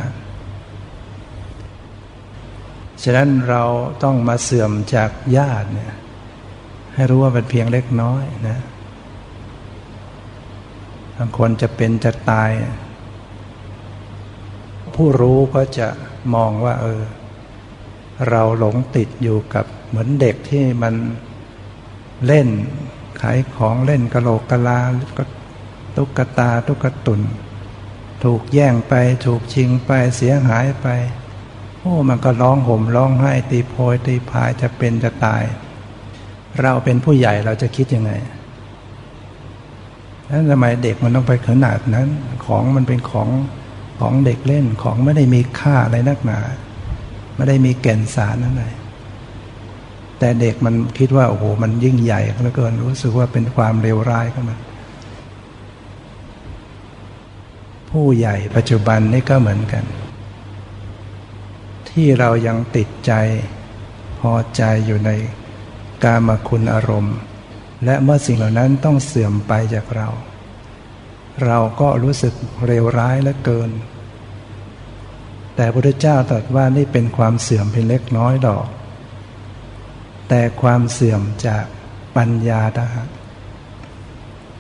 ฉะนั้นเราต้องมาเสื่อมจากญาติเนี่ยให้รู้ว่าเป็นเพียงเล็กน้อยนะบางคนจะเป็นจะตาย ผู้รู้ก็จะมองว่า เออ เราหลงติดอยู่กับเหมือนเด็กที่มันเล่น ขายของเล่นกะโหลกกะลาก็ตุ๊กตาตุ๊กตุนถูกแย่งไปถูกชิงไปเสียหายไป โอ้มันก็ร้องห่มร้องไห้ตีโพยตีพายจะเป็นจะตาย เราเป็นผู้ใหญ่เราจะคิดยังไงนั้นทำไมเด็กมันต้องไปขนาดนั้น ของมันเป็นของของเด็กเล่นของไม่ได้มีค่าอะไรนักหนา ไม่ได้มีแก่นสารอะไร แต่เด็กมันคิดว่าโอ้โหมันยิ่งใหญ่เหลือเกินรู้สึกว่าเป็นความเลวร้ายของมันผู้ใหญ่ปัจจุบันนี่ก็เหมือนกัน ที่เรายังติดใจพอใจอยู่ในกามคุณอารมณ์ และเมื่อสิ่งเหล่านั้นต้องเสื่อมไปจากเรา เราก็รู้สึกเร็วร้ายและเกิน แต่พระพุทธเจ้าตรัสว่านี่เป็นความเสื่อมเพียงเล็กน้อยดอก แต่ความเสื่อมจากปัญญาทหาร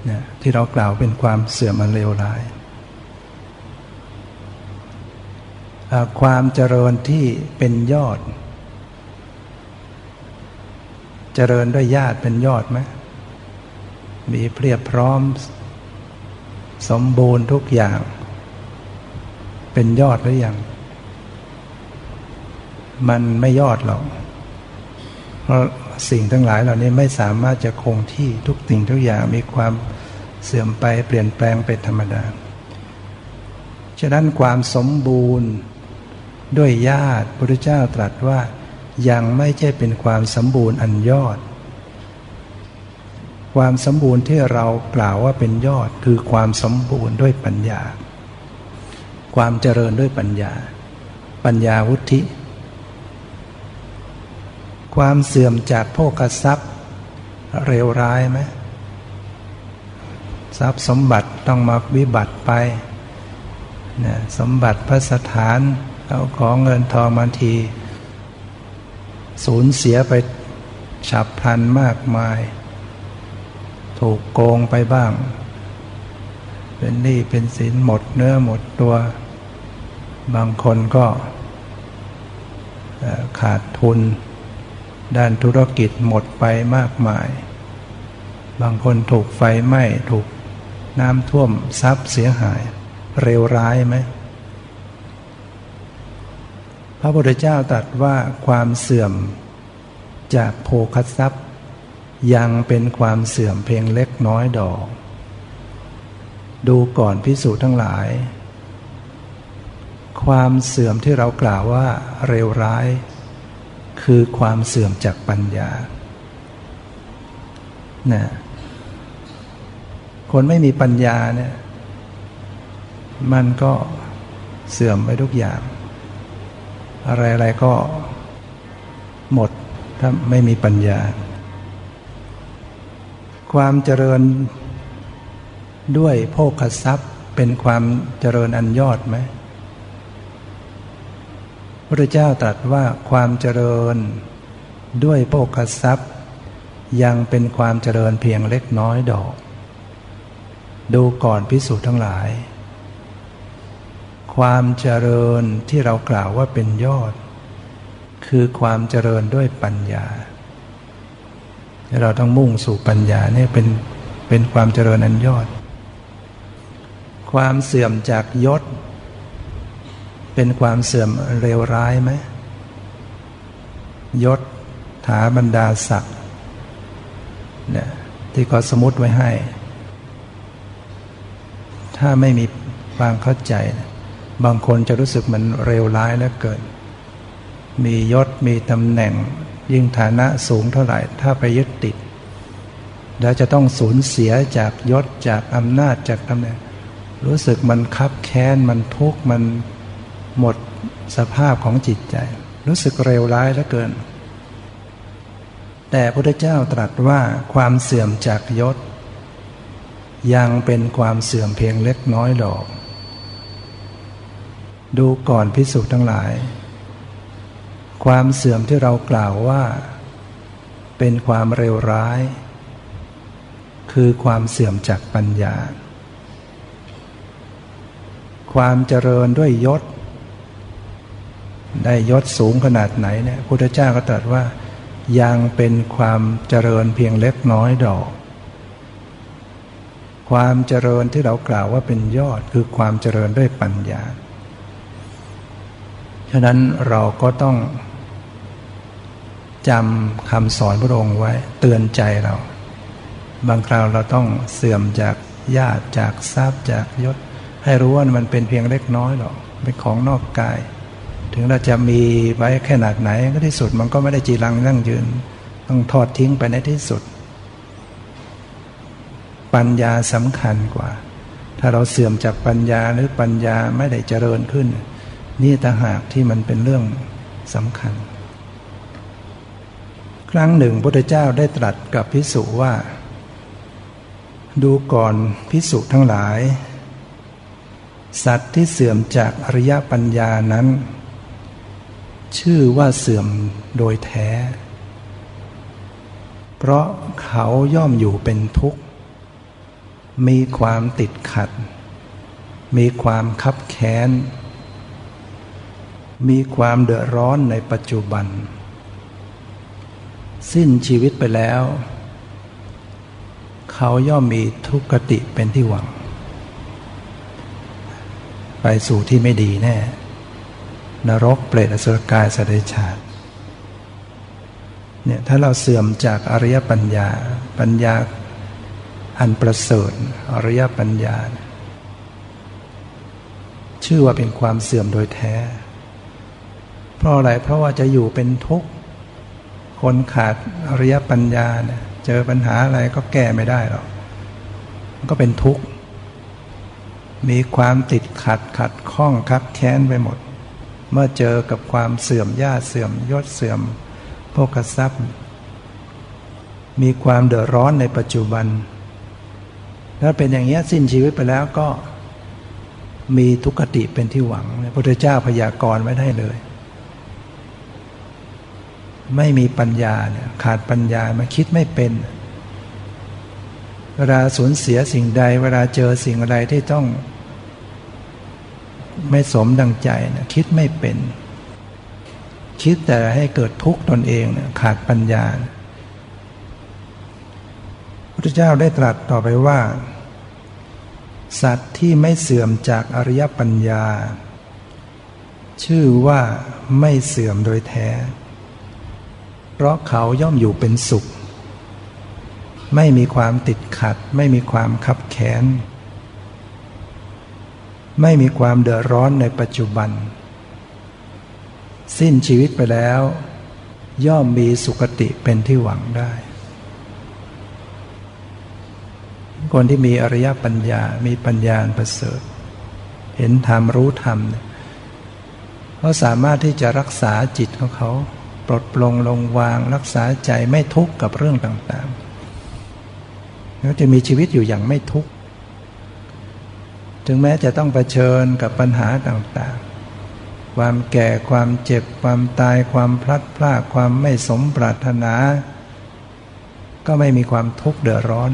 เนี่ยที่เรากล่าวเป็นความเสื่อมอันเลวร้าย ความเจริญที่เป็นยอด เจริญด้วยญาติเป็นยอดไหมมีเพียบพร้อม สมบูรณ์ทุกอย่าง เป็นยอดหรือยัง มันไม่ยอดหรอก เพราะสิ่งทั้งหลายเหล่านี้ไม่สามารถจะคงที่ทุกสิ่งทุกอย่างมีความเสื่อมไปเปลี่ยนแปลงเป็นธรรมดา ฉะนั้นความสมบูรณ์ด้วยญาติพระพุทธเจ้าตรัสว่ายังไม่ใช่เป็นความสมบูรณ์อันยอด ความสมบูรณ์ที่เรากล่าวว่าเป็นยอดคือความสมบูรณ์ด้วยปัญญา ความเจริญด้วยปัญญา ปัญญาวุธิ ความเสื่อมจากโภคทรัพย์เร็วร้ายไหมทรัพย์สมบัติต้องมาวิบัติไปนะสมบัติพระสถานเอาของเงินทองบางที สูญเสียไปฉับพลันมากมาย ถูกโกงไปบ้าง เป็นหนี้เป็นสินหมดเนื้อหมดตัว บางคนก็ขาดทุน ด้านธุรกิจหมดไปมากมาย บางคนถูกไฟไหม้ถูกน้ำท่วมทรัพย์เสียหาย เร็วร้ายไหมพระพุทธเจ้าตรัสว่าความเสื่อมจากโภคทรัพย์ ยังเป็นความเสื่อมเพียงเล็กน้อยดอก ดูก่อนพิสูจน์ทั้งหลาย ความเสื่อมที่เรากล่าวว่าเร็วร้าย คือความเสื่อมจากปัญญานะคนไม่มีปัญญาเนี่ย มันก็เสื่อมไปทุกอย่าง อะไรๆก็หมดถ้าไม่มีปัญญา ความเจริญด้วยโภคทรัพย์เป็นความเจริญอันยอดไหม พระเจ้าตรัสว่าความเจริญ ด้วยโภคทรัพย์ ยังเป็นความเจริญเพียงเล็กน้อยดอก ดูก่อนพิสูจน์ทั้งหลาย ความเจริญที่เรากล่าวว่าเป็นยอด คือความเจริญด้วยปัญญา เราต้องมุ่งสู่ปัญญาเนี่ยเป็นเป็นความเจริญอันยอด ความเสื่อมจากยศ เป็นความเสื่อมเร็วร้ายไหมยศถาบรรดาศักดิ์เนี่ยที่เขาสมมติไว้ให้ ถ้าไม่มีความเข้าใจ บางคนจะรู้สึกมันเร็วร้ายแล้วเกิน มียศมีตำแหน่ง ยิ่งฐานะสูงเท่าไหร่ ถ้าไปยึดติด แล้วจะต้องสูญเสียจากยศจากอำนาจจากตำแหน่ง รู้สึกมันคับแค้นมันทุกข์มัน หมดสภาพของจิตใจ รู้สึกเร็วร้ายเหลือเกิน แต่พระเจ้าตรัสว่าความเสื่อมจากยศ ยังเป็นความเสื่อมเพียงเล็กน้อยดอก ดูก่อนพิสูจน์ทั้งหลาย ความเสื่อมที่เรากล่าวว่า เป็นความเร็วร้าย คือความเสื่อมจากปัญญาความเจริญด้วยยศ ได้ยศสูงขนาดไหนเนี่ยพุทธเจ้าก็ตรัสว่า ยังเป็นความเจริญเพียงเล็กน้อยดอก ความเจริญที่เรากล่าวว่าเป็นยอดคือความเจริญด้วยปัญญา ฉะนั้นเราก็ต้องจำคำสอนพระองค์ไว้เตือนใจเรา บางคราวเราต้องเสื่อมจากญาติจากทรัพย์จากยศ ให้รู้ว่ามันเป็นเพียงเล็กน้อยหรอกเป็นของนอกกาย ถึงเราจะมีไว้แค่หนาดไหนก็ที่สุดมันก็ไม่ได้จีรังนั่งยืน ต้องทอดทิ้งไปในที่สุด ปัญญาสำคัญกว่า ถ้าเราเสื่อมจากปัญญาหรือปัญญาไม่ได้เจริญขึ้น นี่ต่างหากที่มันเป็นเรื่องสำคัญ ครั้งหนึ่งพระพุทธเจ้าได้ตรัสกับพิสุว่า ดูก่อนพิสุทั้งหลายสัตว์ที่เสื่อมจากอริยปัญญานั้น ชื่อว่าเสื่อมโดยแท้ เพราะเขาย่อมอยู่เป็นทุกข์ มีความติดขัด มีความคับแค้น มีความเดือดร้อนในปัจจุบัน สิ้นชีวิตไปแล้ว เขาย่อมมีทุกขติเป็นที่หวัง ไปสู่ที่ไม่ดีแน่ นรกเปรตอสุรกายสัตว์เดชาติเนี่ยถ้าเราเสื่อมจากอริยปัญญา ปัญญาอันประเสริฐอริยปัญญา ชื่อว่าเป็นความเสื่อมโดยแท้ เพราะอะไรเพราะว่าจะอยู่เป็นทุกข์ คนขาดอริยปัญญาเนี่ยเจอปัญหาอะไรก็แก้ไม่ได้หรอกก็เป็นทุกข์ มีความติดขัดขัดข้องคับแค้นไปหมด เมื่อเจอกับความเสื่อมญาติเสื่อมยศเสื่อมโภกทรัพย์ มีความเดือดร้อนในปัจจุบัน ถ้าเป็นอย่างนี้สิ้นชีวิตไปแล้วก็มีทุกขติเป็นที่หวังพระพุทธเจ้าพยากรณ์ไว้ได้เลย ไม่มีปัญญาเนี่ยขาดปัญญามาคิดไม่เป็น เวลาสูญเสียสิ่งใด เวลาเจอสิ่งอะไรที่ต้อง ไม่สมดังใจนะคิดไม่เป็น คิดแต่ให้เกิดทุกข์ตนเองนะขาดปัญญาพระเจ้าได้ตรัสต่อไปว่า สัตว์ที่ไม่เสื่อมจากอริยปัญญา ชื่อว่าไม่เสื่อมโดยแท้ เพราะเขาย่อมอยู่เป็นสุข ไม่มีความติดขัด ไม่มีความคับแค้น ไม่มีความเดือดร้อนในปัจจุบัน สิ้นชีวิตไปแล้ว ย่อมมีสุคติเป็นที่หวังได้ คนที่มีอริยปัญญา มีปัญญาประเสริฐ เห็นธรรมรู้ธรรมเขาสามารถที่จะรักษาจิตของเขา ปลดปลงลงวางรักษาใจไม่ทุกข์กับเรื่องต่างๆแล้วจะมีชีวิตอยู่อย่างไม่ทุกข์ ถึงแม้จะต้องเผชิญกับปัญหาต่างๆ ความแก่ความเจ็บความตายความพลัดพรากความไม่สมปรารถนา ก็ไม่มีความทุกข์เดือดร้อน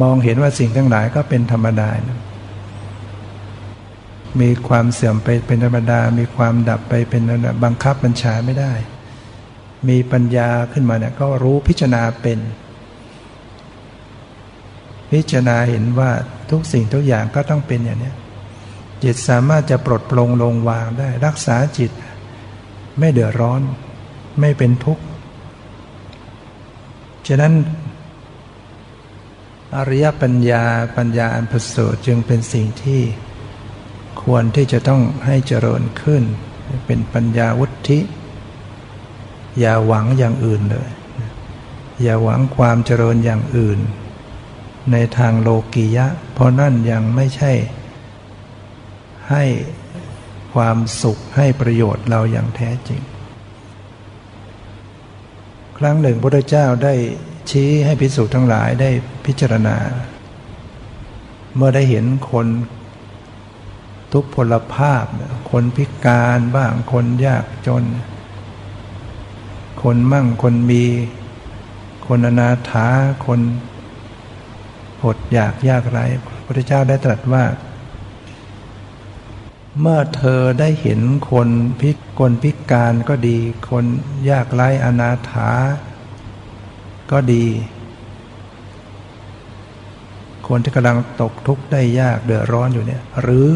มองเห็นว่าสิ่งทั้งหลายก็เป็นธรรมดานะมีความเสื่อมไปเป็นธรรมดา มีความดับไปเป็นบังคับบัญชาไม่ได้ มีปัญญาขึ้นมาเนี่ยก็รู้พิจารณาเป็น พิจารณาเห็นว่าทุกสิ่งทุกอย่างก็ต้องเป็นอย่างนี้จิตสามารถจะปลดปลงลงวางได้ รักษาจิต ไม่เดือดร้อน ไม่เป็นทุกข์ฉะนั้น อริยปัญญาปัญญาอันประเสริฐจึงเป็นสิ่งที่ควรที่จะต้องให้เจริญขึ้น เป็นปัญญาวุฒิอย่าหวังอย่างอื่นเลย อย่าหวังความเจริญอย่างอื่น ในทางโลกียะ เพราะนั่นยังไม่ใช่ ให้ความสุขให้ประโยชน์เราอย่างแท้จริง ครั้งหนึ่งพระเจ้าได้ชี้ให้พิสูจน์ทั้งหลายได้พิจารณา เมื่อได้เห็นคนทุกพลภาพ คนพิการบ้างคนยากจน คนมั่งคนมี คนอนาถาคน หดอยากยากไร้พระพุทธเจ้าได้ตรัสว่า เมื่อเธอได้เห็นคนพิกลพิการก็ดี คนยากไร้อนาถา ก็ดี คนที่กำลังตกทุกข์ได้ยากเดือดร้อนอยู่เนี่ย หรือ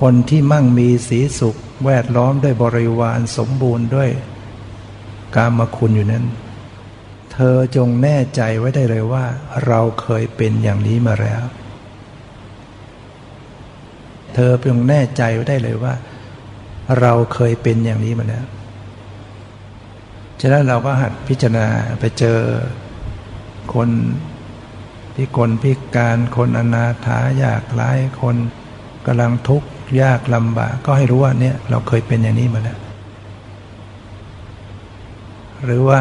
คนที่มั่งมีสีสุข แวดล้อมด้วยบริวารสมบูรณ์ด้วยกามคุณอยู่นั้น อจงแน่ใจไว้ได้เลยว่า เราเคยเป็นอย่างนี้มาแล้ว เธอจงแน่ใจไว้ได้เลยว่า เราเคยเป็นอย่างนี้มาแล้วฉะนั้นเราก็หัดพิจารณาไปเจอคนพิกลพิการคนอนาถายากไร้คนกำลังทุกข์ยากลำบากก็ให้รู้ว่าเนี่ยเราเคยเป็นอย่างนี้มาแล้ว หรือว่า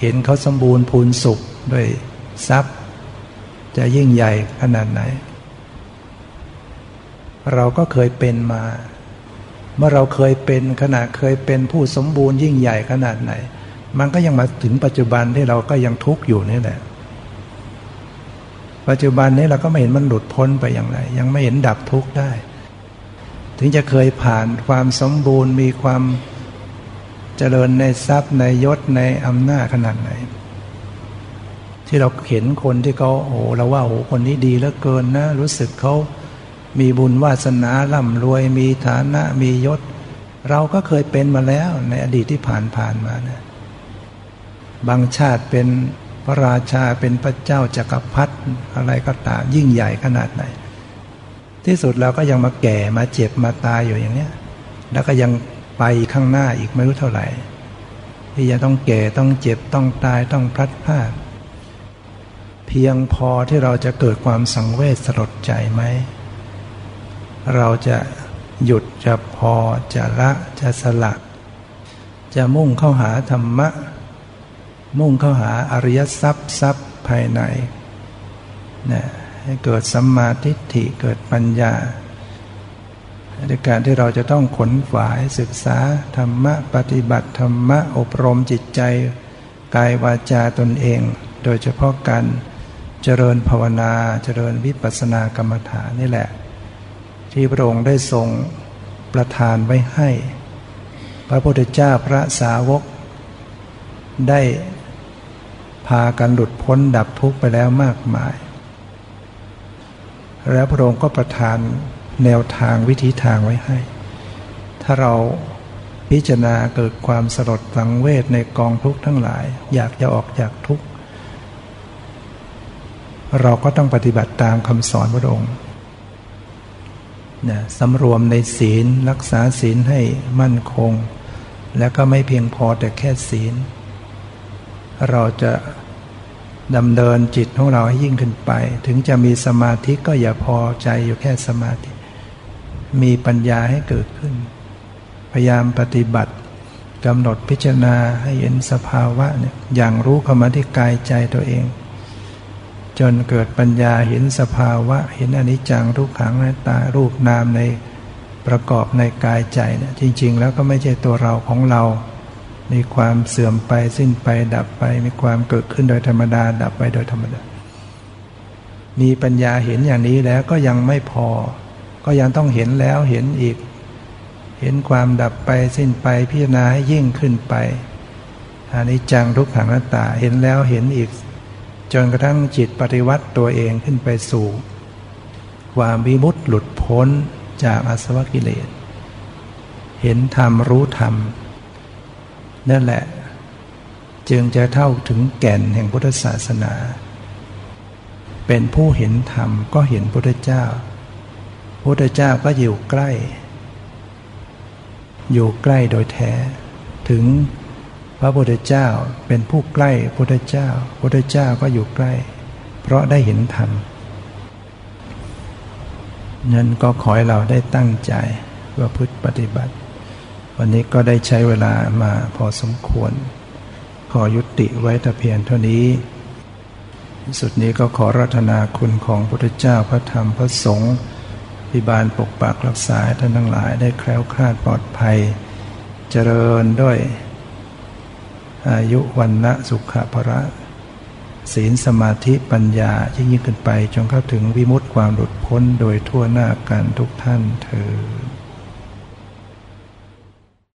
เห็นเขาสมบูรณ์พูนสุขด้วยทรัพย์ จะยิ่งใหญ่ขนาดไหน เราก็เคยเป็นมา เมื่อเราเคยเป็นขณะเคยเป็นผู้สมบูรณ์ยิ่งใหญ่ขนาดไหน มันก็ยังมาถึงปัจจุบันที่เราก็ยังทุกข์อยู่นี่แหละปัจจุบันนี้เราก็ไม่เห็นมันหลุดพ้นไปอย่างไร ยังไม่เห็นดับทุกข์ได้ ถึงจะเคยผ่านความสมบูรณ์มีความ เจริญในทรัพย์ในยศในอำนาจขนาดไหน ที่เราเห็นคนที่เขาโอ้เราว่าโอ้คนนี้ดีเหลือเกินนะ รู้สึกเขามีบุญวาสนาร่ำรวยมีฐานะมียศ เราก็เคยเป็นมาแล้วในอดีตที่ผ่านผ่านมานะบางชาติเป็นพระราชาเป็นพระเจ้าจากักรพรรดิอะไรก็ตามยิ่งใหญ่ขนาดไหน ที่สุดเราก็ยังมาแก่มาเจ็บมาตายอยู่อย่างเนี้ยแล้วก็ยัง ไปข้างหน้าอีกไม่รู้เท่าไหร่ ที่จะต้องแก่ต้องเจ็บต้องตายต้องพลัดพรากเพียงพอที่เราจะเกิดความสังเวชสลดใจไหม เราจะหยุดจะพอจะละจะสละจะมุ่งเข้าหาธรรมะ มุ่งเข้าหาอริยทรัพย์ทรัพย์ภายในนะให้เกิดสัมมาทิฏฐิเกิดปัญญา ในการที่เราจะต้องขนฝายศึกษาธรรมะปฏิบัติธรรมะอบรมจิตใจ กายวาจาตนเอง โดยเฉพาะการเจริญภาวนาเจริญวิปัสสนากรรมฐานนี่แหละ ที่พระองค์ได้ทรงประทานไว้ให้ พระพุทธเจ้าพระสาวก ได้พากันหลุดพ้นดับทุกข์ไปแล้วมากมาย แล้วพระองค์ก็ประทาน แนวทางวิธีทางไว้ให้ ถ้าเราพิจารณาเกิดความสลดสังเวชในกองทุกข์ทั้งหลาย อยากจะออกจากทุกข์เราก็ต้องปฏิบัติตามคำสอนพระองค์นะสำรวมในศีลรักษาศีลให้มั่นคง แล้วก็ไม่เพียงพอแต่แค่ศีล เราจะดำเนินจิตของเราให้ยิ่งขึ้นไป ถึงจะมีสมาธิก็อย่าพอใจอยู่แค่สมาธิ มีปัญญาให้เกิดขึ้น พยายามปฏิบัติกำหนดพิจารณาให้เห็นสภาวะเนี่ยอย่างรู้เข้ามาที่กายใจตัวเอง จนเกิดปัญญาเห็นสภาวะ เห็นอนิจจังทุกขังในตารูปนามในประกอบในกายใจเนี่ยจริง ๆ แล้วก็ไม่ใช่ตัวเราของเรา มีความเสื่อมไปสิ้นไปดับไป มีความเกิดขึ้นโดยธรรมดา ดับไปโดยธรรมดา มีปัญญาเห็นอย่างนี้แล้วก็ยังไม่พอ ก็ยังต้องเห็นแล้วเห็นอีก เห็นความดับไปสิ้นไปพิจารณาให้ยิ่งขึ้นไปอันนี้จังทุกขังนัตตาเห็นแล้วเห็นอีก จนกระทั่งจิตปฏิวัติตัวเองขึ้นไปสู่ ความวิมุตต์หลุดพ้นจากอสวกิเลส เห็นธรรมรู้ธรรม นั่นแหละ จึงจะเท่าถึงแก่นแห่งพุทธศาสนา เป็นผู้เห็นธรรมก็เห็นพุทธเจ้า พุทธเจ้าก็อยู่ใกล้ อยู่ใกล้โดยแท้ ถึงพระพุทธเจ้าเป็นผู้ใกล้พุทธเจ้าพุทธเจ้าก็อยู่ใกล้ เพราะได้เห็นธรรมนั้นก็ขอให้เราได้ตั้งใจว่าพฤติปฏิบัติ วันนี้ก็ได้ใช้เวลามาพอสมควร ขอยุติไว้แต่เพียงเท่านี้สุดนี้ก็ขอรัตนาคุณของพุทธเจ้าพระธรรมพระสงฆ์ พิบาลปกปักรักษาท่านทั้งหลายได้แคล้วคลาดปลอดภัย เจริญด้วย อายุวันละสุขภระ ศีลสมาธิปัญญายิ่งยิ่งขึ้นไป จนเข้าถึงวิมุตติความหลุดพ้นโดยทั่วหน้ากันทุกท่านเธอ